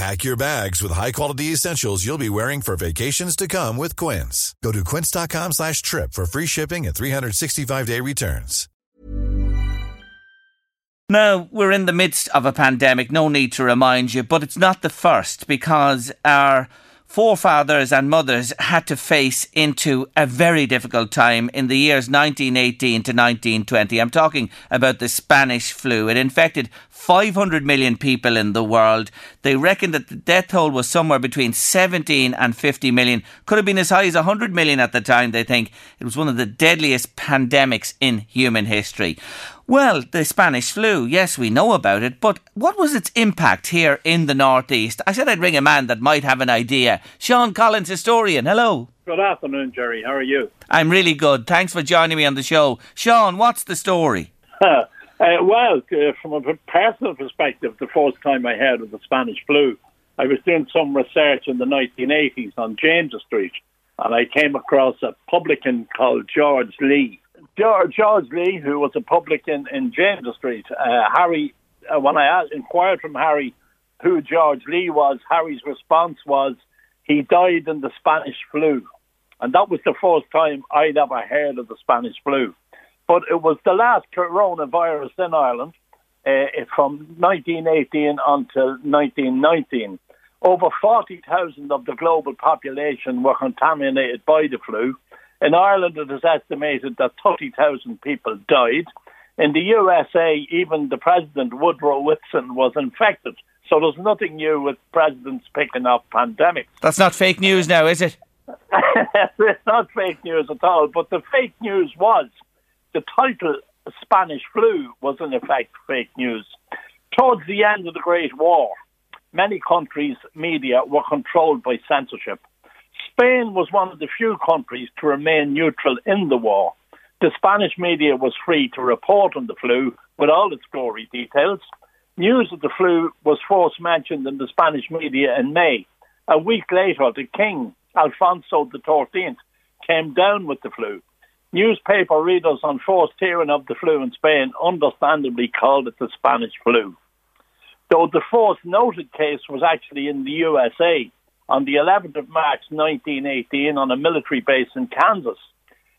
Pack your bags with high-quality essentials you'll be wearing for vacations to come with Quince. Go to quince.com slash trip for free shipping and 365-day returns. Now, we're in the midst of a pandemic, no need to remind you, but it's not the first because our forefathers and mothers had to face into a very difficult time in the years 1918 to 1920. I'm talking about the Spanish flu. It infected 500 million people in the world. They reckon that the death toll was somewhere between 17 and 50 million. Could have been as high as 100 million at the time, they think. It was one of the deadliest pandemics in human history. Well, the Spanish flu, yes, we know about it, but what was its impact here in the Northeast? I said I'd ring a man that might have an idea. Sean Collins, historian, hello. Good afternoon, Jerry. How are you? I'm really good. Thanks for joining me on the show. Sean, what's the story? Uh, well, uh, from a personal perspective, the first time I heard of the Spanish flu, I was doing some research in the 1980s on James Street, and I came across a publican called George Lee George Lee, who was a publican in James Street, uh, Harry, uh, when I inquired from Harry who George Lee was, Harry's response was he died in the Spanish flu. And that was the first time I'd ever heard of the Spanish flu. But it was the last coronavirus in Ireland uh, from 1918 until 1919. Over 40,000 of the global population were contaminated by the flu. In Ireland, it is estimated that 30,000 people died. In the USA, even the president, Woodrow Wilson, was infected. So there's nothing new with presidents picking up pandemics. That's not fake news now, is it? it's not fake news at all. But the fake news was the title Spanish flu was in effect fake news. Towards the end of the Great War, many countries' media were controlled by censorship. Spain was one of the few countries to remain neutral in the war. The Spanish media was free to report on the flu with all its gory details. News of the flu was first mentioned in the Spanish media in May. A week later, the king, Alfonso XIII, came down with the flu. Newspaper readers on first hearing of the flu in Spain understandably called it the Spanish flu. Though the first noted case was actually in the USA, on the 11th of March 1918 on a military base in Kansas.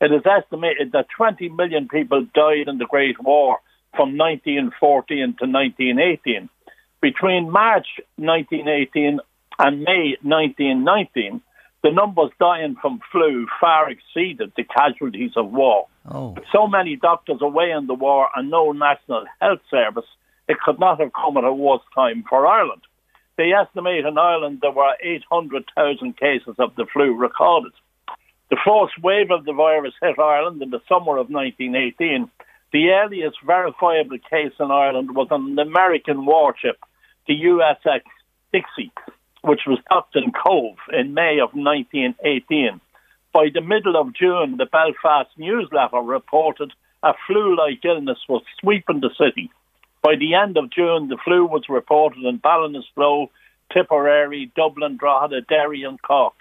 It is estimated that 20 million people died in the Great War from 1914 to 1918. Between March 1918 and May 1919, the numbers dying from flu far exceeded the casualties of war. Oh. With so many doctors away in the war and no national health service, it could not have come at a worse time for Ireland. They estimate in Ireland there were 800,000 cases of the flu recorded. The first wave of the virus hit Ireland in the summer of 1918. The earliest verifiable case in Ireland was on an American warship, the USS Dixie, which was docked in Cobh in May of 1918. By the middle of June, the Belfast newsletter reported a flu like illness was sweeping the city. By the end of June, the flu was reported in Ballinasloe, Tipperary, Dublin, Drogheda, Derry, and Cork.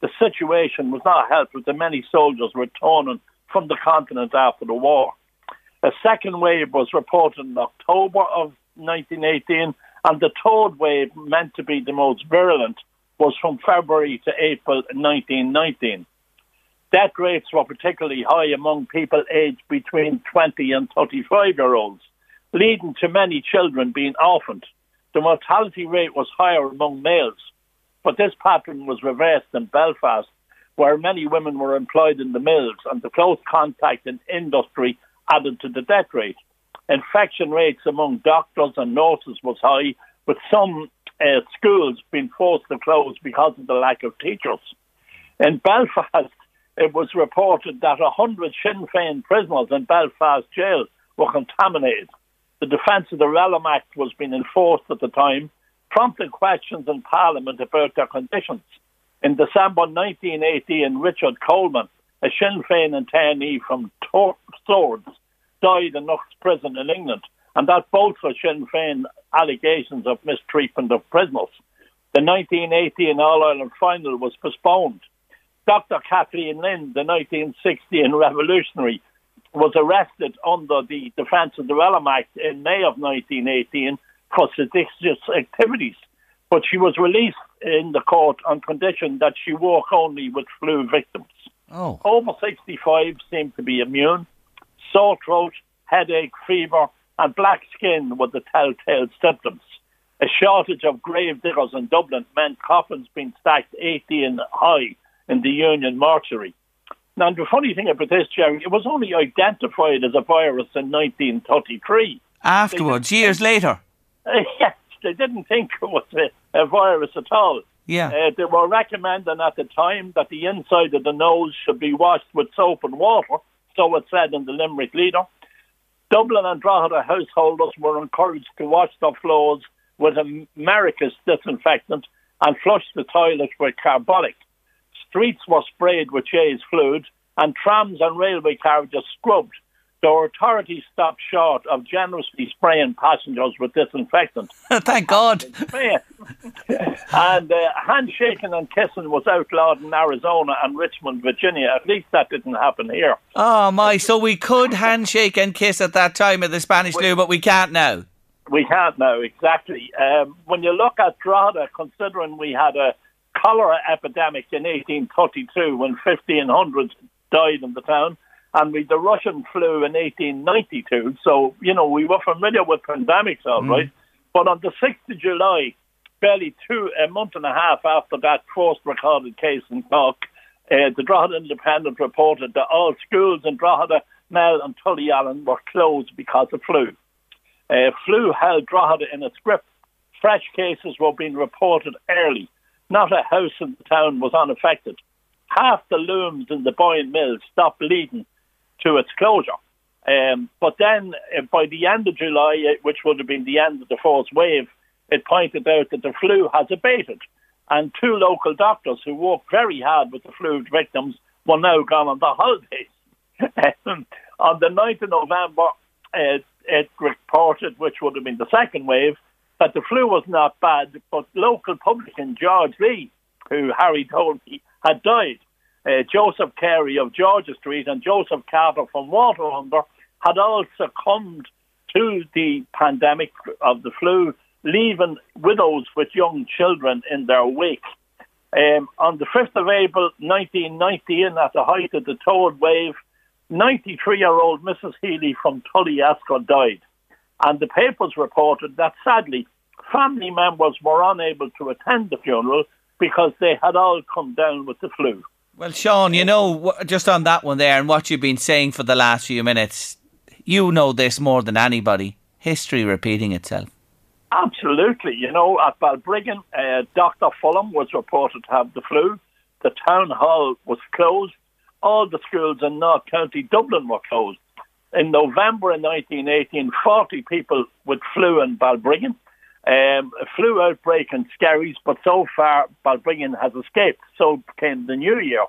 The situation was not helped with the many soldiers returning from the continent after the war. A second wave was reported in October of 1918, and the third wave, meant to be the most virulent, was from February to April 1919. Death rates were particularly high among people aged between 20 and 35 year olds leading to many children being orphaned. The mortality rate was higher among males, but this pattern was reversed in Belfast, where many women were employed in the mills, and the close contact in industry added to the death rate. Infection rates among doctors and nurses was high, with some uh, schools being forced to close because of the lack of teachers. In Belfast, it was reported that 100 Sinn Féin prisoners in Belfast jail were contaminated. The Defence of the Realm Act was being enforced at the time, prompting questions in Parliament about their conditions. In December 1918, Richard Coleman, a Sinn Féin internee from Tor- Swords, died in Knox prison in England, and that bolstered Sinn Féin allegations of mistreatment of prisoners. The 1918 All Ireland final was postponed. Dr. Kathleen Lynn, the 1916 revolutionary, was arrested under the Defence of the Realm Act in May of 1918 for seditious activities, but she was released in the court on condition that she work only with flu victims. Oh. Over 65 seemed to be immune. Sore throat, headache, fever, and black skin were the telltale symptoms. A shortage of grave diggers in Dublin meant coffins being stacked 18 high in the Union mortuary. Now, the funny thing about this, Jerry, it was only identified as a virus in 1933. Afterwards, years later. Uh, yes, they didn't think it was a, a virus at all. Yeah. Uh, they were recommending at the time that the inside of the nose should be washed with soap and water, so it said in the Limerick Leader. Dublin and Drogheda householders were encouraged to wash their floors with a Americus disinfectant and flush the toilets with carbolic. Streets were sprayed with Jeyes fluid, and trams and railway carriages scrubbed. The authorities stopped short of generously spraying passengers with disinfectant. Thank God. and uh, handshaking and kissing was outlawed in Arizona and Richmond, Virginia. At least that didn't happen here. Oh my! So we could handshake and kiss at that time of the Spanish flu, but we can't now. We can't now exactly. Um, when you look at Drogheda, considering we had a cholera epidemic in 1832 when 1,500 died in the town, and we the Russian flu in 1892. So you know we were familiar with pandemics, all mm. right. But on the 6th of July, barely two a month and a half after that first recorded case in Cork, uh, the Drogheda Independent reported that all schools in Drogheda, Mell and Tully Tullyallen were closed because of flu. Uh, flu held Drogheda in its grip. Fresh cases were being reported early. Not a house in the town was unaffected. Half the looms in the Boyne Mill stopped leading to its closure. Um, but then, uh, by the end of July, uh, which would have been the end of the fourth wave, it pointed out that the flu has abated. And two local doctors who worked very hard with the flu victims were now gone on the holidays. On the 9th of November, uh, it reported, which would have been the second wave, that the flu was not bad, but local publican George Lee, who Harry told me had died, uh, Joseph Carey of Georgia Street and Joseph Carter from Waterunder had all succumbed to the pandemic of the flu, leaving widows with young children in their wake. Um, on the 5th of April 1990, in at the height of the third wave, 93 year old Mrs. Healy from Tully Ascot died. And the papers reported that sadly, family members were unable to attend the funeral because they had all come down with the flu. Well, Sean, you know, just on that one there and what you've been saying for the last few minutes, you know this more than anybody. History repeating itself. Absolutely. You know, at Balbriggan, uh, Dr. Fulham was reported to have the flu. The town hall was closed. All the schools in North County Dublin were closed. In November of 1918, 40 people with flu in Balbriggan. Um, a flu outbreak in Skerries, but so far Balbriggan has escaped. So came the new year.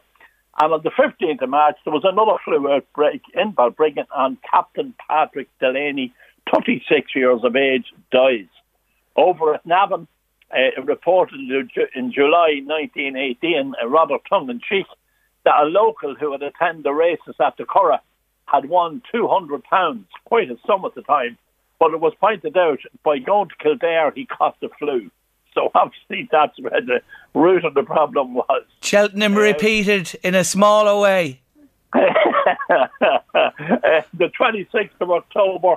And on the 15th of March, there was another flu outbreak in Balbriggan, and Captain Patrick Delaney, 36 years of age, dies. Over at Navan, uh, reported in July 1918, a rather tongue in cheek, that a local who had attended the races at the Curragh had won £200, quite a sum at the time. But it was pointed out by going to Kildare, he caught the flu. So obviously that's where the root of the problem was. Cheltenham uh, repeated in a smaller way. the 26th of October,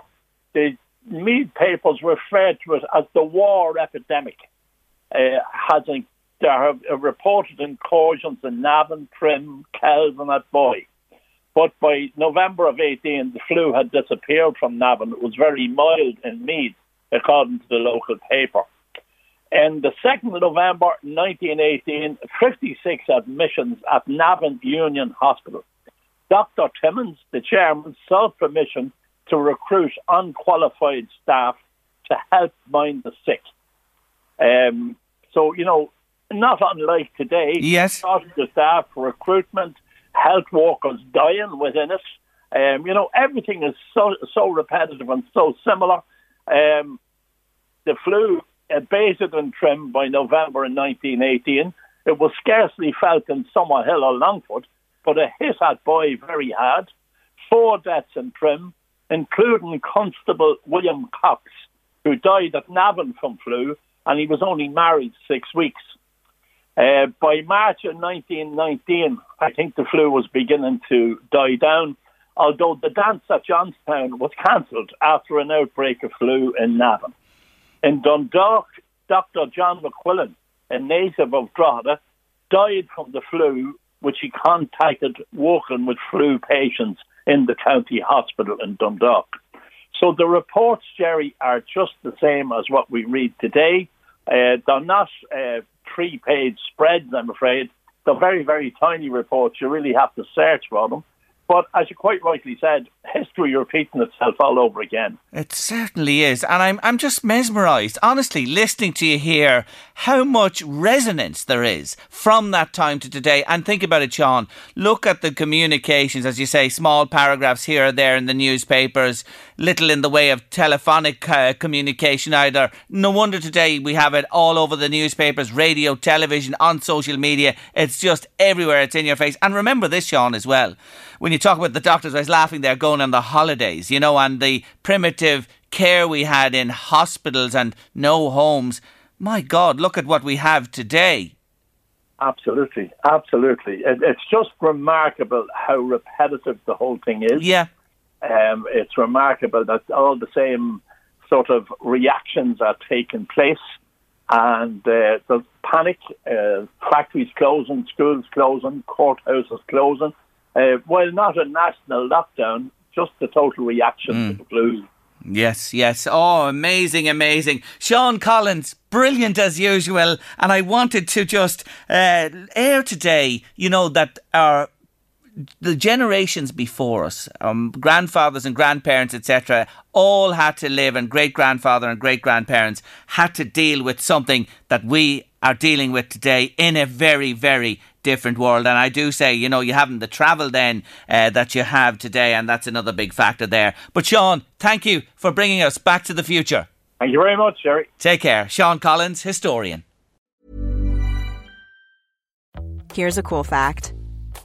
the Meath papers referred to it as the war epidemic. Uh, has in, there have reported incursions in Navan, Trim, Kelvin, Athboy. But by November of 18, the flu had disappeared from Navan. It was very mild in Meath, according to the local paper. And the 2nd of November 1918, 56 admissions at Navan Union Hospital. Dr. Timmins, the chairman, sought permission to recruit unqualified staff to help mind the sick. Um, so, you know, not unlike today, yes. the staff, recruitment, health workers dying within it. Um, you know, everything is so so repetitive and so similar. Um, the flu abated in Trim by November in 1918. It was scarcely felt in Summerhill or Longford, but it hit Athboy very hard. Four deaths in Trim, including Constable William Cox, who died at Navan from flu, and he was only married six weeks. Uh, by March of 1919, I think the flu was beginning to die down, although the dance at Johnstown was cancelled after an outbreak of flu in Navan. In Dundalk, Dr. John McQuillan, a native of Drogheda, died from the flu, which he contacted working with flu patients in the county hospital in Dundalk. So the reports, Jerry, are just the same as what we read today. Uh, they're not uh, page spreads, I'm afraid. They're very, very tiny reports. You really have to search for them. But as you quite rightly said, history repeating itself all over again. It certainly is. And I'm, I'm just mesmerised, honestly, listening to you here, how much resonance there is from that time to today. And think about it, Sean. Look at the communications, as you say, small paragraphs here or there in the newspapers, little in the way of telephonic uh, communication either. No wonder today we have it all over the newspapers, radio, television, on social media. It's just everywhere. It's in your face. And remember this, Sean, as well when you talk about the doctors, I was laughing there going on the holidays, you know, and the primitive care we had in hospitals and no homes. My God, look at what we have today. Absolutely, absolutely. It, it's just remarkable how repetitive the whole thing is. Yeah. Um, it's remarkable that all the same sort of reactions are taking place and uh, there's panic, uh, factories closing, schools closing, courthouses closing uh, while not a national lockdown, just the total reaction mm. to the flu. Yes, yes. Oh, amazing, amazing. Sean Collins, brilliant as usual. And I wanted to just uh, air today, you know, that our the generations before us, um, grandfathers and grandparents, etc., all had to live, and great grandfather and great grandparents had to deal with something that we are dealing with today in a very, very different world. And I do say, you know, you haven't the travel then uh, that you have today, and that's another big factor there. But Sean, thank you for bringing us back to the future. Thank you very much, Jerry. Take care. Sean Collins, historian. Here's a cool fact